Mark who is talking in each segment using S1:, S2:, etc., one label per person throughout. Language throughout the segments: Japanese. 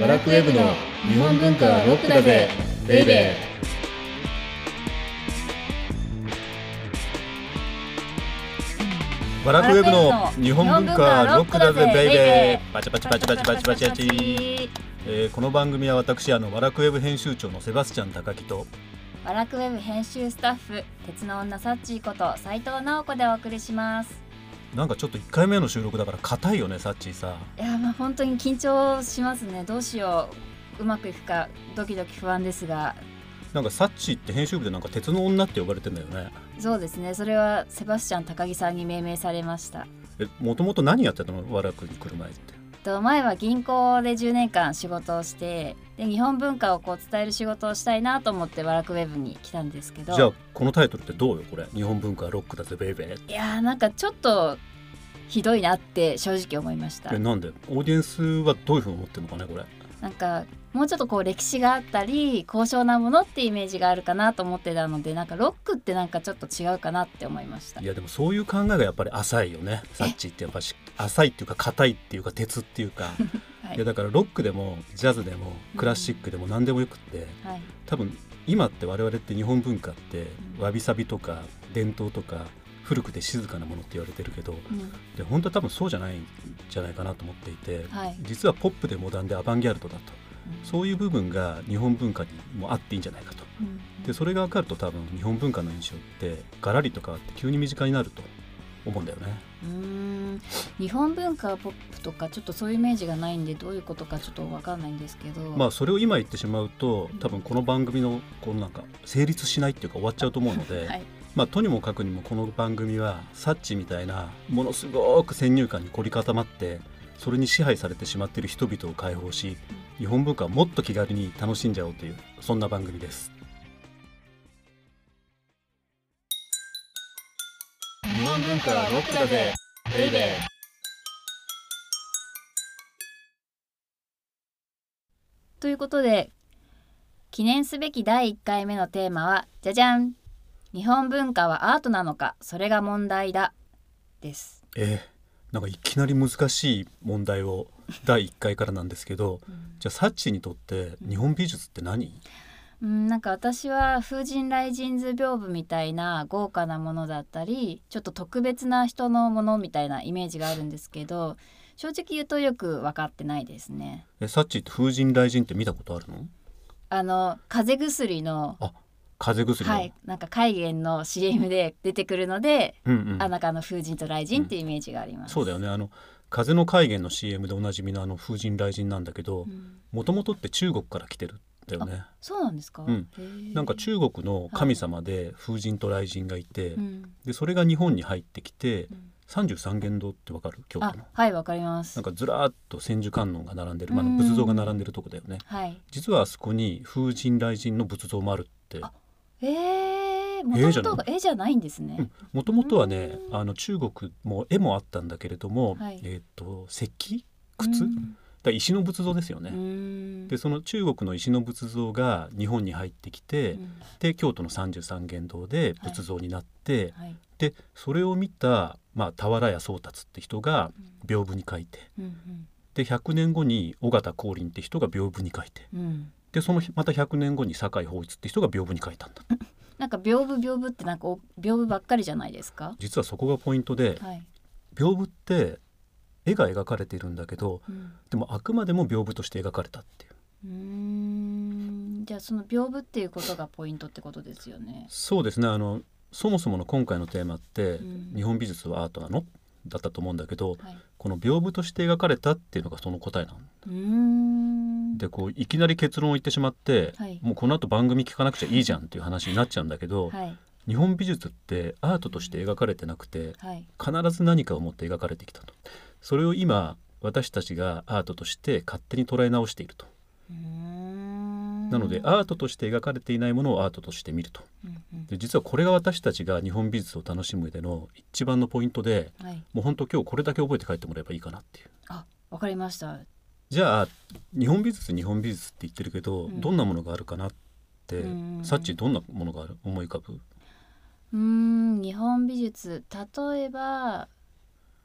S1: バラクウェブの日本文化はロックだぜベイベー。
S2: バラクウェブの日本文化はロックだぜベイベー。バチバチバチバチバチバチバチえー、この番組は私あのバラクウェブ編集長のセバスチャン高木と
S3: バラクウェブ編集スタッフ鉄の女サッチーこと斉藤直子でお送りします
S2: なんかちょっと1回目の収録だから硬いよねサッチーさ。
S3: いやまあ本当に緊張しますね。どうしよううまくいくかドキドキ不安ですが。
S2: なんかサッチーって編集部でなんか鉄の女って呼ばれてんだよね。
S3: そうですね。それはセバスチャン高木さんに命名されました。
S2: えもともと何やってたの？和楽に来る前って。
S3: と前は銀行で10年間仕事をしてで日本文化をこう伝える仕事をしたいなと思ってワラクウェブに来たんですけど。
S2: じゃあこのタイトルってどうよこれ？日本文化はロックだぜベイベー。
S3: いやーなんかちょっとひどいなって正直思いました。
S2: えなんで？オーディエンスはどういうふうに思ってるのかねこれ？
S3: なんかもうちょっとこう歴史があったり高尚なものってイメージがあるかなと思ってたのでなんかロックってなんかちょっと違うかなって思いました。
S2: いやでもそういう考えがやっぱり浅いよね。サッチってやっぱし浅いっていうか硬いっていうか鉄っていうか、はい、いやだからロックでもジャズでもクラシックでも何でもよくって、うんはい、多分今って我々って日本文化ってわびさびとか伝統とか古くて静かなものって言われてるけど、うん、で本当は多分そうじゃないんじゃないかなと思っていて、はい、実はポップでモダンでアバンギャルドだと。そういう部分が日本文化にもあっていいんじゃないかと、でそれが分かると多分日本文化の印象ってガラリと変わって急に身近になると思うんだよね
S3: うん。日本文化ポップとかちょっとそういうイメージがないんでどういうことかちょっと分かんないんですけど。
S2: まあそれを今言ってしまうと多分この番組のこのなんか成立しないっていうか終わっちゃうと思うので、はい、まあとにもかくにもこの番組はサッチみたいなものすごく先入観に凝り固まってそれに支配されてしまっている人々を解放し日本文化をもっと気軽に楽しんじゃおうというそんな番組です
S1: 文化はロックだぜ。ベイベー
S3: ということで記念すべき第1回目のテーマはじゃじゃん。日本文化はアートなのかそれが問題だ。です。
S2: えーなんかいきなり難しい問題を第1回からなんですけど、うん、じゃあサッチにとって日本美術って何、
S3: うん、なんか私は風神雷神図屏風みたいな豪華なものだったりちょっと特別な人のものみたいなイメージがあるんですけど正直言うとよく分かってないですね。
S2: えサッチって風神雷神って見たことあるの？
S3: あの風邪薬の
S2: 風邪薬
S3: はいなんか海源の CM で出てくるので、うんうん、あなんかあの風神と雷神っていうイメージがあります、
S2: うん、そうだよね。あの風の海源の CM でおなじみのあの風神雷神なんだけどもともとって中国から来てるだよね。
S3: そうなんですか、
S2: うん、なんか中国の神様で風神と雷神がいて、はい、でそれが日本に入ってきて、うん。三十三間堂ってわかる？京都の。
S3: はいわかります。
S2: なんかずらっと千手観音が並んでる、まあ、仏像が並んでるとこだよね、
S3: はい、
S2: 実はあそこに風神雷神の仏像もあるって。
S3: ええもともとが絵じゃないんですね。
S2: もともとはね、あの中国も絵もあったんだけれども、はい、えっ、と石器？靴、だ石の仏像ですよね。でその中国の石の仏像が日本に入ってきて、うん、で京都の三十三間堂で仏像になって、はい。はい、でそれを見た、まあ、俵屋宗達って人が屏風に書いて、うんうん、で100年後に尾形光琳って人が屏風に書いて、うん、でそのまた100年後に酒井法一って人が屏風に書いたんだ
S3: なんか屏風屏風ってなんか屏風ばっかりじゃないですか？
S2: 実はそこがポイントで、はい、屏風って絵が描かれているんだけど、うん、でもあくまでも屏風として描かれたっていう。
S3: うん。じゃあその屏風っていうことがポイントってことですよね。
S2: そうですね。あのそもそもの今回のテーマって、うん、日本美術はアートなの？だったと思うんだけど、はい、この屏風として描かれたっていうのがその答えなん。でこういきなり結論を言ってしまって、はい、もうこの後番組聞かなくちゃいいじゃんっていう話になっちゃうんだけど、はい、日本美術ってアートとして描かれてなくて、必ず何かを持って描かれてきたと。それを今私たちがアートとして勝手に捉え直していると。なのでアートとして描かれていないものをアートとして見ると、で実はこれが私たちが日本美術を楽しむ上での一番のポイントで、はい、もう本当今日これだけ覚えて帰ってもらえばいいかなっていう。
S3: あわかりました。
S2: じゃあ日本美術日本美術って言ってるけど、うん、どんなものがあるかなってさっちどんなものがある？思い浮かぶ？
S3: うん日本美術例えば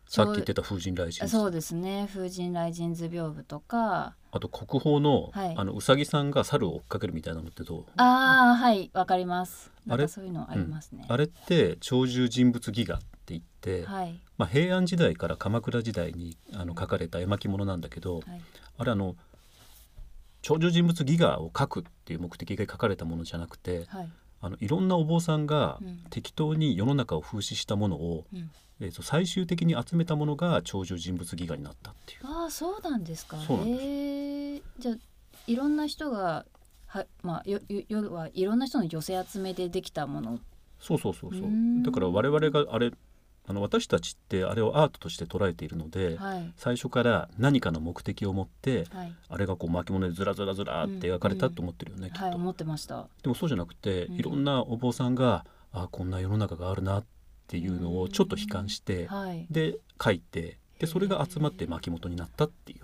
S2: さっき言ってた風神雷神
S3: そうですね風神雷神図屏風とか。
S2: あと国宝の、
S3: はい、
S2: あのうさぎさんが猿を追っかけるみたいなのってどう？
S3: ああはいわかります。あれ？そういうのありますね、
S2: うん、あれって鳥獣人物戯画って言って、はい、まあ、平安時代から鎌倉時代にあの書かれた絵巻物なんだけど、はい、あれあの鳥獣人物戯画を書くっていう目的が書かれたものじゃなくて、はい、あのいろんなお坊さんが適当に世の中を風刺したものを、うん、えー、と最終的に集めたものが鳥獣人物戯画になったっていう。
S3: ああそうなんですか。そうなんですえじゃあいろんな人がはまあよよはいろんな人の寄せ集めでできたもの。
S2: そうそうそうそう。だから我々があれあの私たちってあれをアートとして捉えているので、はい、最初から何かの目的を持って、はい、あれがこう巻物でずらずらずらって描かれたと思ってるよね、うん。うん、
S3: きっと、はい、思ってました。
S2: でもそうじゃなくて、うん、いろんなお坊さんがあこんな世の中があるなっていうのをちょっと悲観して、で書いてでそれが集まって巻物になったっていう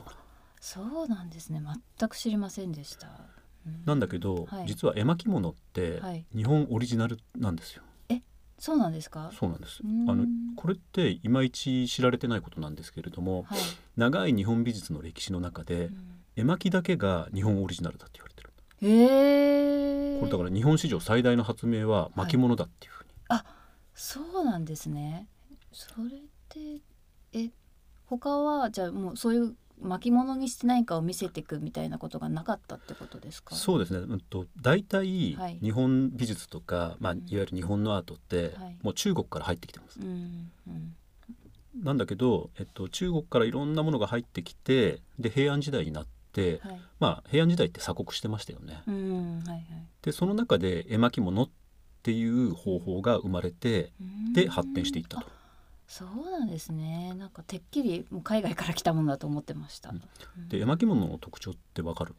S3: そうなんですね。全く知りませんでした、
S2: うん、なんだけど、実は絵巻物って日本オリジナルなんですよ、
S3: そうなんですか？
S2: そうなんです。あのこれっていまいち知られてないことなんですけれども、はい、長い日本美術の歴史の中で、うん、絵巻だけが日本オリジナルだって言われてる
S3: へ
S2: えこれだから日本史上最大の発明は巻物だっていうふうに、
S3: はい、あそうなんですね。それってえ他はじゃあもうそういう巻物にして何かを見せていくみたいなことがなかったってことですか？
S2: そうですね、うん、と大体日本美術とか、はい、まあ、いわゆる日本のアートって、もう中国から入ってきてます。うんうん。なんだけど、えっと、中国からいろんなものが入ってきてで平安時代になって、はい、まあ平安時代って鎖国してましたよね。うんはいはい、でその中で絵巻物っていう方法が生まれて、で発展していったと。
S3: そうなんですね。なんかてっきりもう海外から来たものだと思ってました、う
S2: ん、で絵巻物の特徴ってわかる？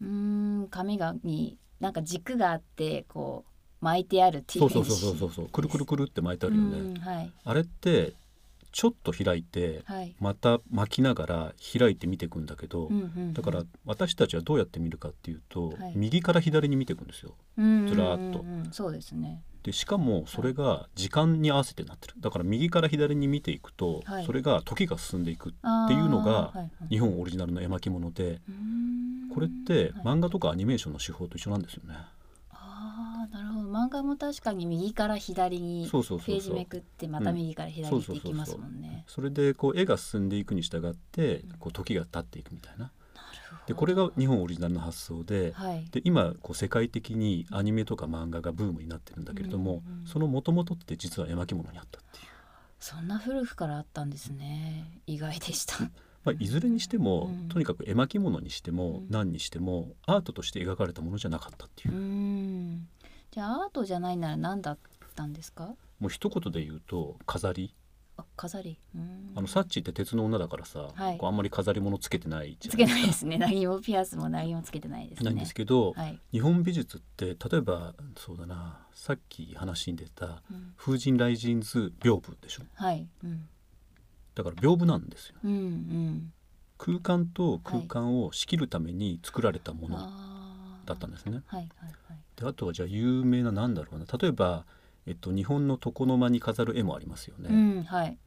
S3: うん紙がになんか軸があってこう巻いてあるって
S2: いうそうそうそうそう。そうくるくるくるって巻いてあるよね、はい、あれってちょっと開いて、はい、また巻きながら開いて見ていくんだけど、うんうんうん、だから私たちはどうやって見るかっていうと、はい、右から左に見ていくんですよ、ずらっと。
S3: そうですね
S2: でしかもそれが時間に合わせてなってる。だから右から左に見ていくと、はい、それが時が進んでいくっていうのが日本オリジナルの絵巻物で、これって漫画とかアニメーションの手法と一緒なんですよね。
S3: あなるほど。漫画も確かに右から左にページめくってまた右から左っていきますもんね。
S2: それでこう絵が進んでいくに従ってこう時が経っていくみたいな。でこれが日本オリジナルの発想ではい、で今こう世界的にアニメとか漫画がブームになってるんだけれども、うんうん、そのもともとって実は絵巻物にあったっていう。
S3: そんな古くからあったんですね。意外でした。
S2: まあ、いずれにしても、うん、とにかく絵巻物にしても、何にしてもアートとして描かれたものじゃなかったっていう。う
S3: じゃあアートじゃないなら何だったんですか？
S2: もう一言で言うと飾り
S3: 飾り。
S2: あのサッチって鉄の女だからさ、はい、こうあんまり飾り物つけてない
S3: つけないですね。何もピアスも何もつけてないですね。
S2: なんですけど、はい、日本美術って例えばそうだなさっき話に出た「風神雷神図屏風」でしょ、はい、うん、だから屏風なんですよ、うんうん、空間と空間を仕切るために作られたものだったんですね、はいはいはい、であとはじゃあ有名な何だろうな。例えばえっと、日本の床の間に飾る絵もありますよね、うんはい、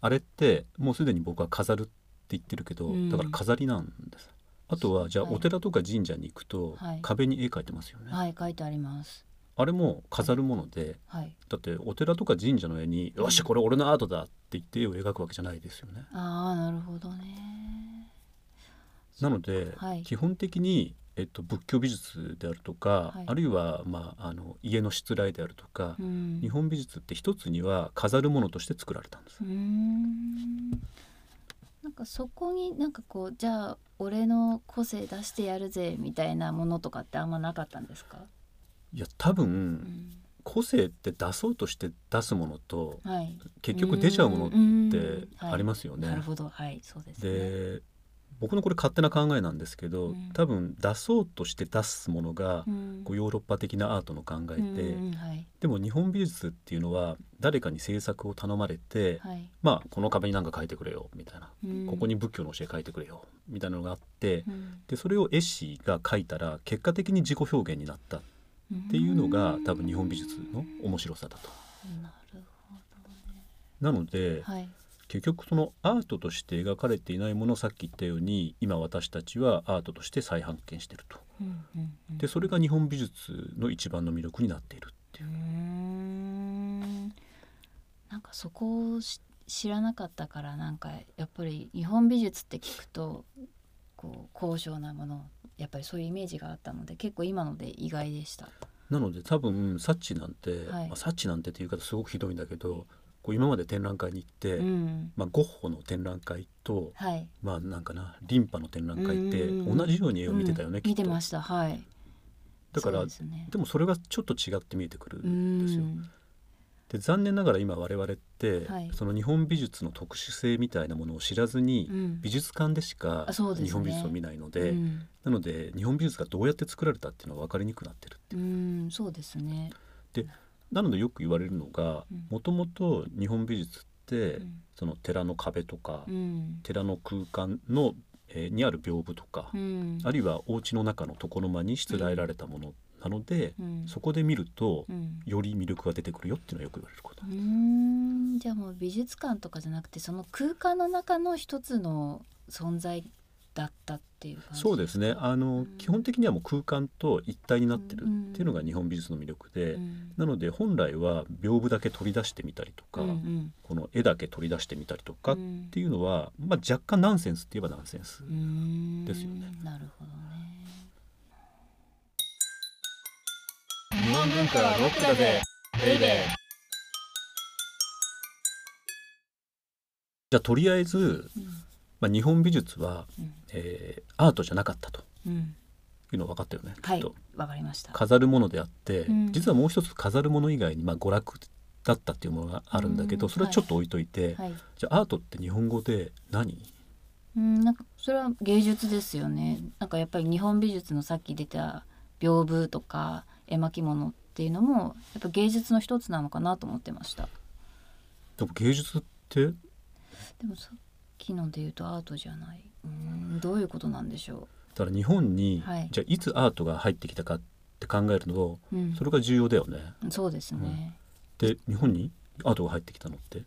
S2: あれってもうすでに僕は飾るって言ってるけど、うん、だから飾りなんです。あとはじゃあお寺とか神社に行くと、はい、壁に絵描いてますよね。
S3: はい描いてあります。
S2: あれも飾るもので、はい、だってお寺とか神社の絵に「よしこれ俺のアートだ」って言って絵を描くわけじゃないですよね。
S3: ああなるほどね。
S2: なので、はい、基本的にえっと、仏教美術であるとか、はい、あるいは、まあ、あの家のしつらいであるとか、うん、日本美術って一つには飾るものとして作られたんです。
S3: なんかそこになんかこうじゃあ俺の個性出してやるぜみたいなものとかってあんまなかったんですか？
S2: いや多分、うん、個性って出そうとして出すものと、はい、結局出ちゃうものってありますよね。
S3: なるほど。はい。そうです、ね、
S2: で僕のこれ勝手な考えなんですけど、うん、多分出そうとして出すものが、うん、こうヨーロッパ的なアートの考えで、うんはい、でも日本美術っていうのは誰かに制作を頼まれて、はい、まあこの壁に何か書いてくれよみたいな、ここに仏教の教え書いてくれよみたいなのがあって、でそれを絵師が書いたら結果的に自己表現になったっていうのが多分日本美術の面白さだと。なるほどね、なので、はい結局そのアートとして描かれていないものをさっき言ったように今私たちはアートとして再発見してると。うんうんうん、でそれが日本美術の一番の魅力になっているっていう。うん
S3: なんかそこを知らなかったからなんかやっぱり日本美術って聞くとこう高尚なものやっぱりそういうイメージがあったので結構今ので意外でした。
S2: なので多分サッチなんて、はい、まあ、サッチなんてっていう言い方すごくひどいんだけどこう今まで展覧会に行って、うん、まあ、ゴッホの展覧会と、はい、まあなんかなリンパの展覧会って同じように絵を見てたよね、うん、
S3: 見てました。はい。
S2: だから、ね、でもそれがちょっと違って見えてくるんですよ。で残念ながら今我々って、はい、その日本美術の特殊性みたいなものを知らずに、うん、美術館でしか日本美術を見ないので、ねうん、なので日本美術がどうやって作られたっていうのは分かりにくくなってるっていう。
S3: うんそうですね。
S2: でなのでよく言われるのがもともと日本美術って、うん、その寺の壁とか、寺の空間の、えー、にある屏風とか、あるいはお家の中の床の間にしつらえられたものなので、うん、そこで見ると、うん、より魅力が出てくるよっていうのはよく言われること
S3: うん。じゃあもう美術館とかじゃなくてその空間の中の一つの存在だったっていう
S2: そうですね。あの、うん、基本的にはもう空間と一体になってるっていうのが日本美術の魅力で、なので本来は屏風だけ取り出してみたりとか、うんうん、この絵だけ取り出してみたりとかっていうのは、まあ、若干ナンセンスって言えばナンセンスですよね。
S3: なるほどね。
S1: 日本文化はロックだぜ。ベイベー
S2: じゃあとりあえず、うん、まあ、日本美術は、うん、えー、アートじゃなかったと、うん、いうの分かったよね。
S3: はい分かりました。
S2: 飾るものであって、うん、実はもう一つ飾るもの以外に、まあ、娯楽だったっていうものがあるんだけど、それはちょっと置いといて、はい、じゃあアートって日本語で何？
S3: うんなんかそれは芸術ですよね。なんかやっぱり日本美術のさっき出た屏風とか絵巻物っていうのもやっぱ芸術の一つなのかなと思ってました。
S2: でも芸術って？で
S3: もさっきので言うとアートじゃない。うんどういうことなんでしょう？
S2: だから日本に、はい、じゃあいつアートが入ってきたかって考えるの、うん、それが重要だよね。
S3: そうですね、
S2: うん、で日本にアートが入ってきたのって？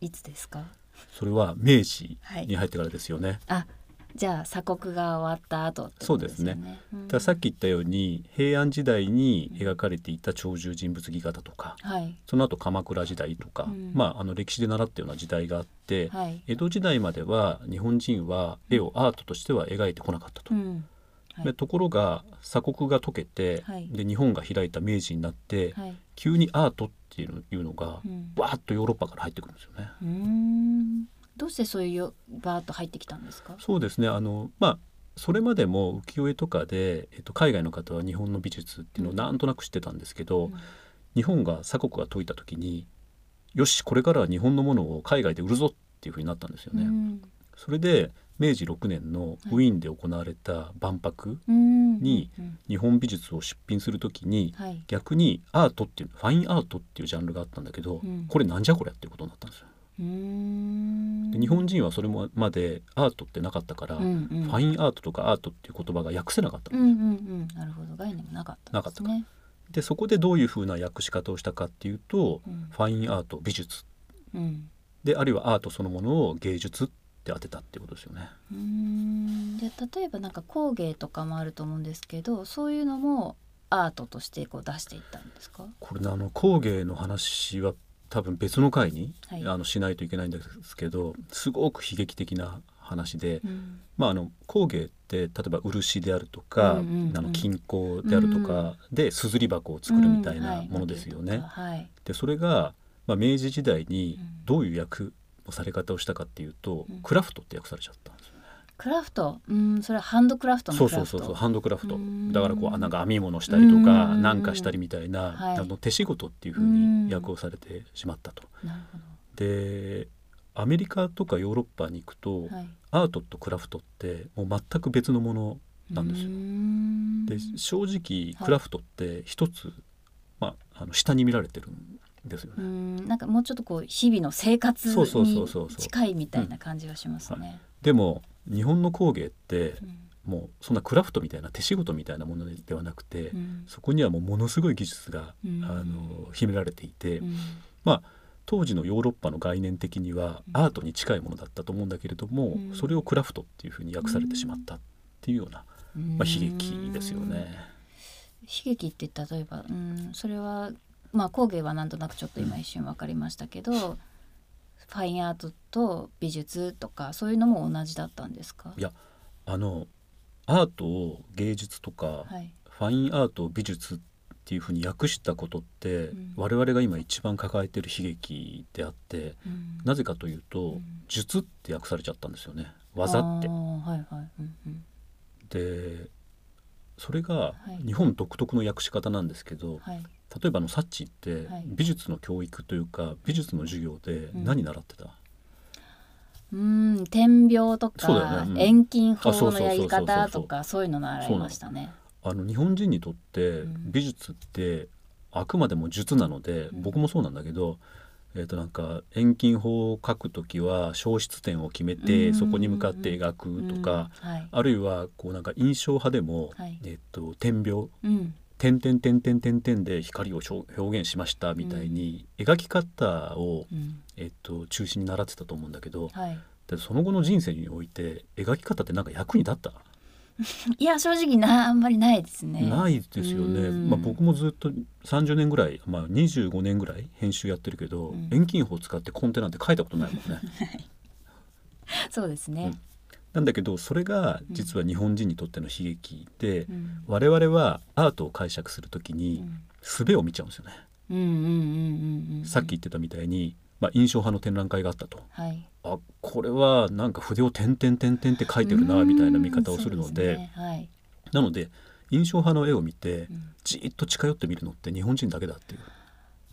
S3: いつですか？
S2: それは明治に入ってからですよね、はい、
S3: あじゃあ鎖国が終わった後、ね、
S2: そうですね。うん、さっき言ったように平安時代に描かれていた鳥獣人物戯画だとか、はい、その後鎌倉時代とか、うん、まああの歴史で習ったような時代があって、はい、江戸時代までは日本人は絵をアートとしては描いてこなかったと。うん。はい、ところが鎖国が解けて、で日本が開いた明治になって、急にアートっていうのが、わーっとヨーロッパから入ってくるんですよね。
S3: どうしてそういうバーッと入ってきたんですか？
S2: そうですね。あのまあそれまでも浮世絵とかで、えっと、海外の方は日本の美術っていうのをなんとなく知ってたんですけど、うん、日本が鎖国が解いた時によしこれからは日本のものを海外で売るぞっていうふうになったんですよね。うん、それで明治6年のウィーンで行われた万博に日本美術を出品する時に逆にアートっていうファインアートっていうジャンルがあったんだけどこれなんじゃこりゃっていうことになったんですよ。で日本人はそれまでアートってなかったから、うんうん、ファインアートとかアートっていう言葉が訳せなかった、うんうんう
S3: ん、なるほど。概念もなかった、ね、なかった
S2: でそこでどういうふうな訳し方をしたかっていうと、うん、ファインアート美術、うん、であるいはアートそのものを芸術って当てたっていうことですよね。
S3: うん。で例えばなんか工芸とかもあると思うんですけどそういうのもアートとしてこう出していったんですか？
S2: これあの工芸の話は多分別の回に、はい、あのしないといけないんですけどすごく悲劇的な話で、うん、まあ、あの工芸って例えば漆であるとか、うんうんうん、あの金工であるとかですずり箱を作るみたいなものですよね。うんはい、でそれが、まあ、明治時代にどういう訳のされ方をしたかっていうと、クラフトって訳されちゃった。
S3: クラフト？うんそれはハンドクラフト
S2: そうそうそうそうハンドクラフト。だからこうなんか編み物したりとかなんかしたりみたいな、はい、あの手仕事っていうふうに訳をされてしまったと。でアメリカとかヨーロッパに行くと、はい、アートとクラフトってもう全く別のものなんですよ。で正直クラフトって一つ、はい、まあ、あの下に見られてるんですよね。
S3: なんかもうちょっとこう日々の生活に近いみたいな感じがしますね。
S2: でも日本の工芸って、もうそんなクラフトみたいな手仕事みたいなものではなくて、うん、そこにはもうものすごい技術が、うん、あの秘められていて、うん、まあ当時のヨーロッパの概念的にはアートに近いものだったと思うんだけれども、うん、それをクラフトっていうふうに訳されてしまったっていうような、まあ、悲劇ですよね。
S3: 悲劇って例えば、うん、それはまあ工芸はなんとなくちょっと今一瞬分かりましたけど、うん、ファインアートと美術とかそういうのも同じだったんですか？
S2: いやあのアートを芸術とか、はい、ファインアート美術っていうふうに訳したことって、うん、我々が今一番抱えてる悲劇であって、うん、なぜかというと、うん、術って訳されちゃったんですよね。技って。はいはいうんうん、でそれが日本独特の訳し方なんですけど、はい、例えばのサッチって美術の教育というか美術の授業で何習ってた、
S3: うん点描とか、ね。うん、遠近法のやり方とかそういうの習いましたね。
S2: あの日本人にとって美術ってあくまでも術なので、うん、僕もそうなんだけど、えー、となんか遠近法を描く時は消失点を決めてそこに向かって描くとか、はい、あるいはこうなんか印象派でも、はい、えー、と点描、うん点々点々点々で光を表現しましたみたいに、描き方を、うん、えっと、中心に習ってたと思うんだけど、はい、でその後の人生において描き方ってなんか役に立った？
S3: いや正直なあんまりないですね。
S2: ないですよね。まあ僕もずっと30年ぐらい、まあ25年ぐらい編集やってるけど、うん、遠近法を使ってコンテなんて書いたことないもんね。はい、
S3: そうですね、
S2: うん、なんだけどそれが実は日本人にとっての悲劇で、うん、我々はアートを解釈するときに術を見ちゃうんですよね。さっき言ってたみたいにまあ、印象派の展覧会があったと、はい、あこれはなんか筆を点々点々って書いてるなみたいな見方をするので、ね。はい、なので印象派の絵を見てじっと近寄って見るのって日本人だけだっていう。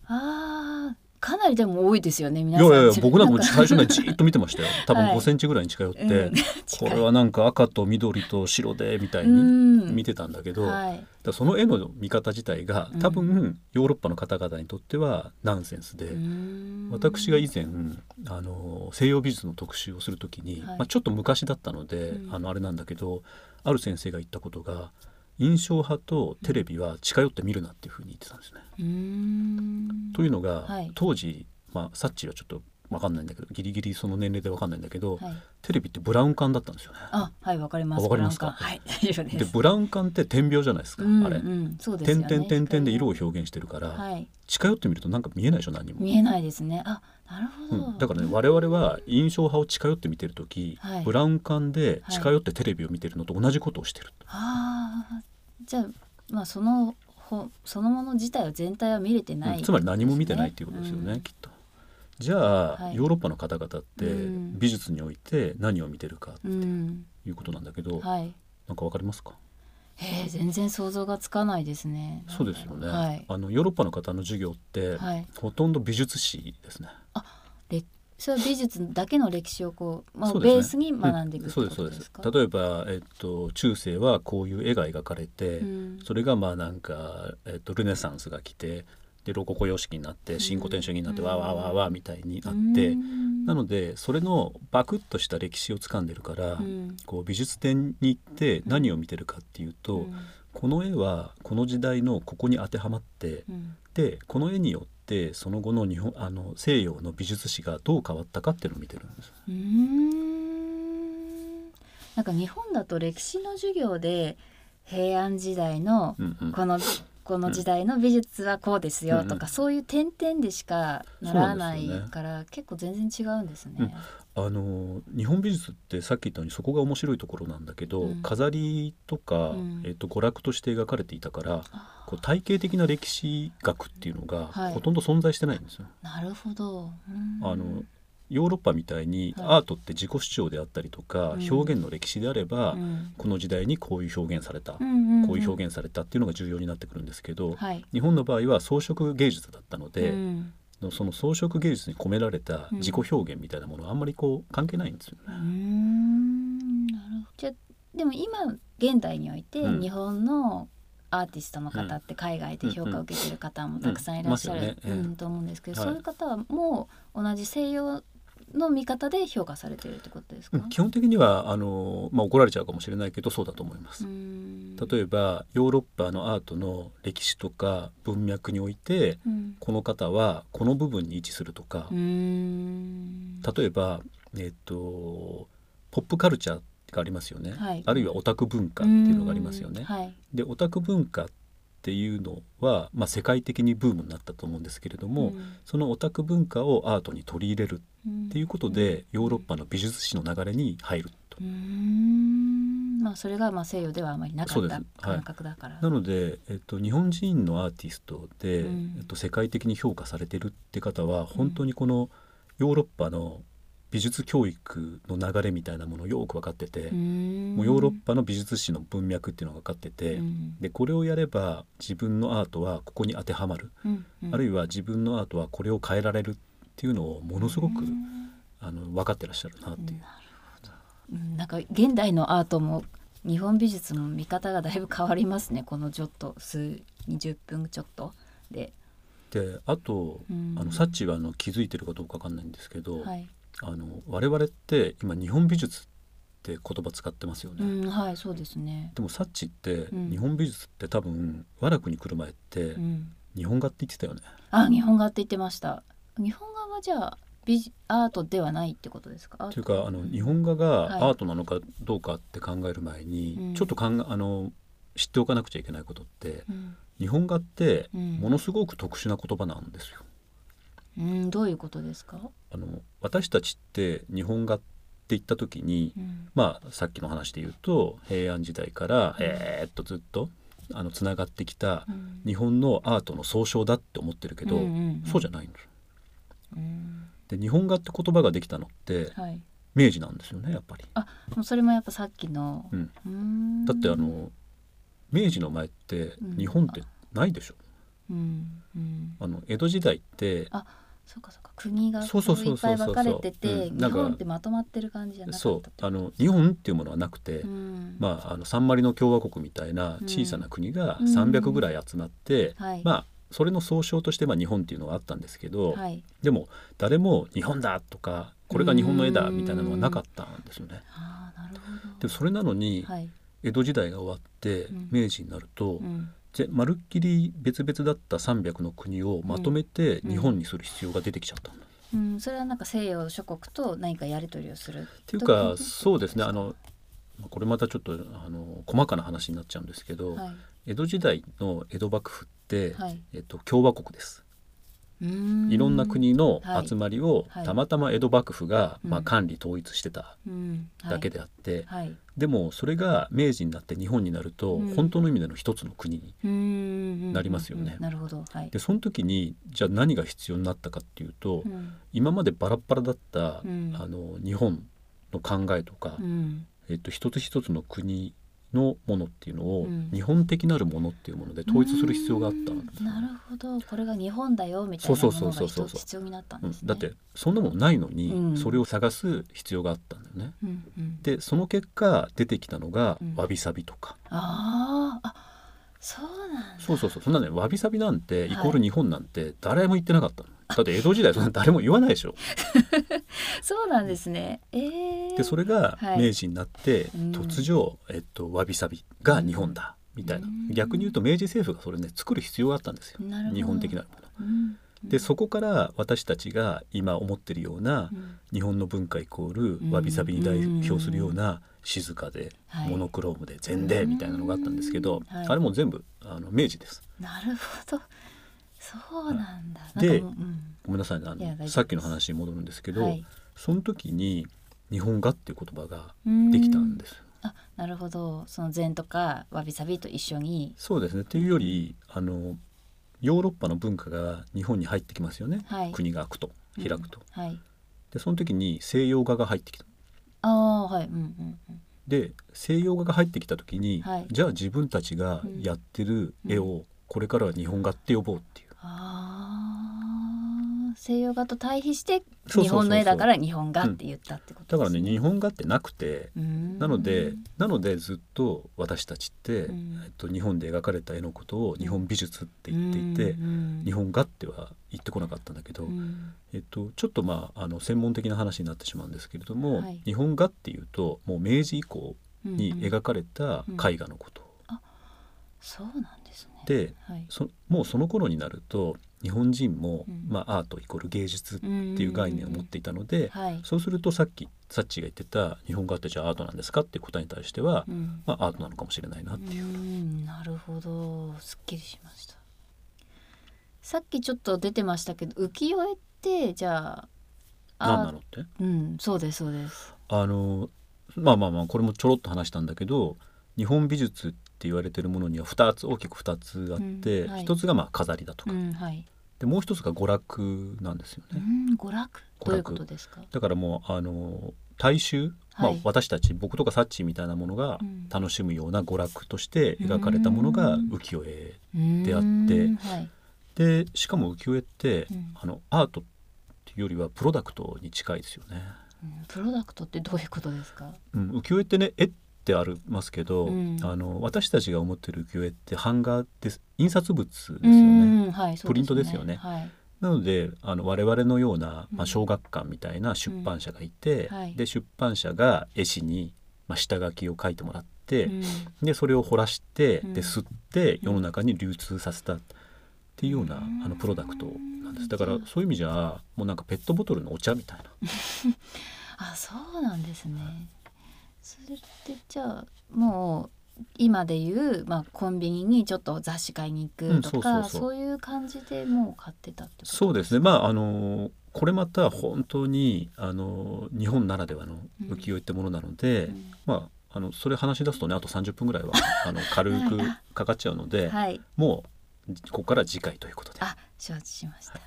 S3: あかなりでも多いですよね皆さん。い
S2: やいや僕なんかも 最初ねじっと見てましたよ。多分5センチぐらいに近寄って、はいうん、これはなんか赤と緑と白でみたいに見てたんだけど、はい、だその絵の見方自体が多分ヨーロッパの方々にとってはナンセンスで、私が以前あの西洋美術の特集をする時に、はい、まあ、ちょっと昔だったので、うん、あのあれなんだけどある先生が言ったことが印象派とテレビは近寄って見るなっていうふうに言ってたんですね。というのが、はい、当時、まあ、サッチはちょっとわかんないんだけどギリギリその年齢でわかんないんだけど、はい、テレビってブラウン管だったんですよね。
S3: あはいわかります。
S2: わかりますか？
S3: はい
S2: でブラウン管って点描じゃないですか、うんうん、あれ。そうですね。点々点々で色を表現してるから、はい、近寄ってみるとなんか見えないでしょ？何も。
S3: 見えないですね。あなるほど、
S2: うん、だからね我々は印象派を近寄って見てる時、はい、ブラウン管で近寄ってテレビを見てるのと同じことをしてる。
S3: ああじゃあまあそのそのもの自体は全体は見れてない、
S2: ねうん、つまり何も見てないっていうことですよね、きっと。じゃあ、はい、ヨーロッパの方々って美術において何を見てるかっていうことなんだけど、うんはい、なんかわかりますか？
S3: えー、全然想像がつかないですね。
S2: そうですよね。はい、あのヨーロッパの方の授業って、はい、ほとんど美術史ですね。
S3: あ、れそれは美術だけの歴史をこう、まあ、ね、ベースに学んでいくそうですそうです。
S2: 例えば、えっと、中世はこういう絵が描かれて、うん、それがまあなんか、えっと、ルネサンスが来てでロココ様式になって新古典主義になってわわわわみたいになって、なのでそれのバクッとした歴史をつかんでるから、こう美術展に行って何を見てるかっていうと、この絵はこの時代のここに当てはまって、でこの絵によってその後の日本あの西洋の美術史がどう変わったかっていうのを見てるんです。
S3: なんか日本だと歴史の授業で平安時代のこのこの時代の美術はこうですよとか、うん。うん、そういう点々でしかならないから、ね、結構全然違うんですね。
S2: うん、あの日本美術ってさっき言ったようにそこが面白いところなんだけど、うん、飾りとか、えーと、娯楽として描かれていたからこう体系的な歴史学っていうのがほとんど存在してないんですよ。
S3: はい、なるほど、
S2: あのヨーロッパみたいにアートって自己主張であったりとか、表現の歴史であれば、この時代にこういう表現された、こういう表現されたっていうのが重要になってくるんですけど、日本の場合は装飾芸術だったので、その装飾芸術に込められた自己表現みたいなものはあんまりこう関係ないんですよね。
S3: じゃでも今現代において日本のアーティストの方って海外で評価を受けてる方もたくさんいらっしゃる、と思うんですけど、そういう方はもう同じ西洋の見方で評価されてるってことですか、
S2: 基本的にはあの、まあ、怒られちゃうかもしれないけどそうだと思います。例えばヨーロッパのアートの歴史とか文脈において、うん、この方はこの部分に位置するとか。例えば、えっと、ポップカルチャーがありますよね、はい、あるいはオタク文化っていうのがありますよね。はい、でオタク文化っていうのは、まあ、世界的にブームになったと思うんですけれども、うん、そのオタク文化をアートに取り入れるっていうことで、うん、ヨーロッパの美術史の流れに入ると。
S3: まあ、それがまあ西洋ではあまりなかった感覚だから。
S2: はい、なので、えっと、日本人のアーティストで、うん、えっと、世界的に評価されてるって方は本当にこのヨーロッパの美術教育の流れみたいなものをよく分かっててもうヨーロッパの美術史の文脈っていうのが分かっててでこれをやれば自分のアートはここに当てはまる、あるいは自分のアートはこれを変えられるっていうのをものすごくあの分かってらっしゃるなっていう。なる
S3: ほど。なんか現代のアートも日本美術の見方がだいぶ変わりますね。このちょっと数20分ちょっと。で。
S2: であと、あのサッチはあの気づいてるかどうかわかんないんですけど、はい、あの我々って今日本美術って言葉使ってますよね。
S3: うん、はいそうですね。
S2: でもサッチって、日本美術って多分和楽に来る前って、日本画って言ってたよね。
S3: あ日本画って言ってました。日本画はじゃあ美アートではないってことですか？
S2: というかあの日本画がアートなのかどうかって考える前に、はい、ちょっとかんあの知っておかなくちゃいけないことって、うん、日本画ってものすごく特殊な言葉なんですよ。
S3: うん、どういうことですか？
S2: あの私たちって日本画って言った時に、うん、まあさっきの話で言うと平安時代から、うん、えー、っとずっとあのつながってきた日本のアートの総称だって思ってるけど、うんうんうん、そうじゃないんです。で日本画って言葉ができたのって、はい、明治なんですよねやっぱり。
S3: あもうそれもやっぱさっきの。う
S2: ん、だってあの明治の前って日本ってないでしょ。うん。うん、あの江戸時代って
S3: あそうかそうか。国がそうそうそういっぱい分かれてて日本ってまとまってる感じじゃなかった
S2: そう。あの日本っていうものはなくて、うん、まああのサンマリノ共和国みたいな小さな国が300ぐらい集まって、うんはい、まあそれの総称としてまあ日本っていうのはあったんですけど、はい、でも誰も日本だとかこれが日本の絵だみたいなのはなかったんですよね。でそれなのに、はい、江戸時代が終わって明治になると、うんまるっきり別々だった300の国をまとめて日本にする必要が出てきちゃった。
S3: うん、うん、それはなんか西洋諸国と何かやり取りをする
S2: っていうかそうですね。あのこれまたちょっとあの細かな話になっちゃうんですけど、はい、江戸時代の江戸幕府って、はい、えっと、共和国です。いろんな国の集まりをたまたま江戸幕府が、まあ、管理統一してただけであって、でもそれが明治になって日本になると、本当の意味での一つの国になりますよね。でその時にじゃあ何が必要になったかっていうと、今までバラバラだった、あの日本の考えとか、えっと、一つ一つの国のものっていうのを、うん、日本的なるものっていうもので統一する必要があったん
S3: です、ね、なるほど。これが日本だよみたいなものが必要になったんです、ね、
S2: だってそんなものないのに、うん、それを探す必要があったんだよね。うんうん、でその結果出てきたのが、わびさびとか。
S3: ああそうなん
S2: そうそうそう。そんなねわびさびなんてイコール日本なんて誰も言ってなかったの。はいだって江戸時代そんな誰も言わないでしょ
S3: そうなんですね、え
S2: ー、でそれが明治になって、はい、突如、えっと、わびさびが日本だ、みたいな、逆に言うと明治政府がそれね作る必要があったんですよ。日本的なもの。うん。でそこから私たちが今思ってるような、日本の文化イコールわびさびに代表するような静かで、モノクロームで禅でみたいなのがあったんですけど、あれも全部あの明治です。
S3: なるほどそうなんだ。
S2: で、うん、ごめんなさいあのさっきの話に戻るんですけど、はい、その時に日本画っていう言葉ができたんです。
S3: あなるほど。その禅とかわびさびと一緒に。
S2: そうですね。っていうよりあのヨーロッパの文化が日本に入ってきますよね、はい、国が開くと開くと、うん、はい、でその時に西洋画が入ってきた。
S3: ああはい、うんうんうん、
S2: で西洋画が入ってきた時に、はい、じゃあ自分たちがやってる絵をこれからは日本画って呼ぼうっていう、
S3: あ西洋画と対比して日本の絵だから日本画って言ったってこと、
S2: ね。うん、だからね日本画ってなくてなのでなのでずっと私たちって、えっと、日本で描かれた絵のことを日本美術って言っていて日本画っては言ってこなかったんだけど、えっと、ちょっとまああの専門的な話になってしまうんですけれども、はい、日本画っていうともう明治以降に描かれた絵画のこと。
S3: うん。うん、そうなん
S2: ではい、そもうその頃になると日本人も、うん、まあ、アートイコール芸術っていう概念を持っていたので、はい、そうするとさっきサッチが言ってた日本画ってじゃあアートなんですかっていう答えに対しては、うん、まあ、アートなのかもしれないなっていう。
S3: なるほど。すっきりしました。さっきちょっと出てましたけど浮世絵ってじゃあ
S2: 何なのって？
S3: うんそうですそうです。
S2: あのまあまあまあこれもちょろっと話したんだけど日本美術って言われてるものには2つ大きく2つあって、うんはい、1つがまあ飾りだとか、うんはい、でもう一つが娯楽なんですよね。
S3: 娯楽？どういうことですか？
S2: だからもうあの大衆、はい、まあ、私たち僕とかサッチみたいなものが楽しむような娯楽として描かれたものが浮世絵であって、はい、でしかも浮世絵って、うん、あのアートっていうよりはプロダクトに近いですよね。
S3: プロダクトってどういうことですか、
S2: うん、浮世絵ってね絵っってありますけど、うん、あの私たちが思ってる浮世絵って版画です印刷物ですよね、はい、プリントですよね。はい、なのであの我々のような、まあ、小学館みたいな出版社がいて、うん。はい、で出版社が絵師に、まあ、下書きを書いてもらって、でそれを彫らして、で吸って世の中に流通させたっていうような、あのプロダクトなんです。だからそういう意味じゃもうなんかペットボトルのお茶みたいな。
S3: あそうなんですね。それってじゃあもう今でいう、まあ、コンビニにちょっと雑誌買いに行くとか、そういう感じでもう買ってたってこと
S2: そうですね。まああのこれまた本当にあの日本ならではの浮世絵ってものなので、うん、まああのそれ話し出すとねあと30分ぐらいは あの軽くかかっちゃうので、はい、もうここから次回ということで。
S3: あ承知しました、はい。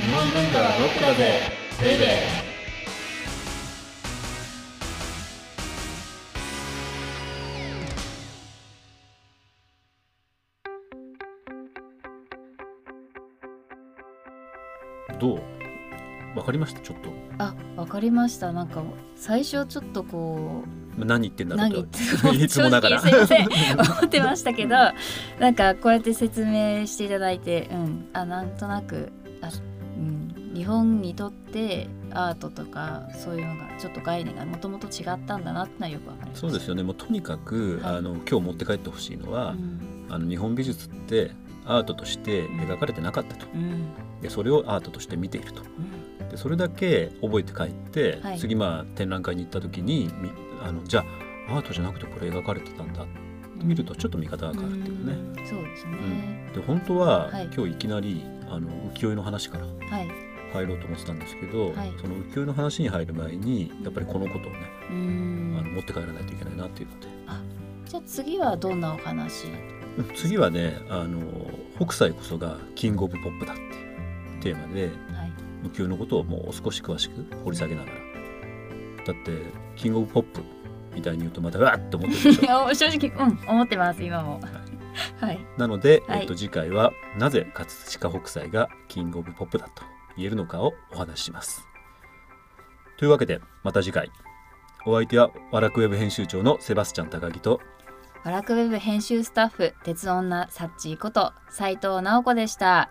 S1: 日本文化はロックだぜベイベー
S2: どう？わかりました？ちょっと。
S3: あわかりました。なんか最初ちょっとこ
S2: う何言ってんだろう
S3: と。いつもながら。すいません思ってましたけどなんかこうやって説明していただいてうん。あなんとなくあ日本にとってアートとかそういうのがちょっと概念がもともと違ったんだなってのはよくわかりま
S2: す。そうですよね。もうとにかく、はい、あの今日持って帰ってほしいのは、うん、あの日本美術ってアートとして描かれてなかったと、うん、でそれをアートとして見ていると、うん、でそれだけ覚えて帰って、はい、次まあ展覧会に行った時にあのじゃあアートじゃなくてこれ描かれてたんだって見るとちょっと見方が変わるっていうね。
S3: そうですね、
S2: で本当は、はい、今日いきなりあの浮世絵の話から、はい入ろうと思ってたんですけど、はい、その浮世絵の話に入る前にやっぱりこのことをねあの持って帰らないといけないなっていうので。あ
S3: じゃあ次はどんなお話？
S2: 次はねあの北斎こそがキング・オブ・ポップだっていうテーマで、はい、浮世絵のことをもう少し詳しく掘り下げながら。だってキング・オブ・ポップみたいに言うとまたわって思ってるでしょ。
S3: 正直うん思ってます今も。はい、
S2: なので、えっと、次回はなぜ葛飾北斎がキング・オブ・ポップだと言えるのかをお話しします。というわけでまた次回お相手はワラクウェブ編集長のセバスチャン高木と
S3: ワラクウェブ編集スタッフ鉄女サッチーこと斉藤直子でした。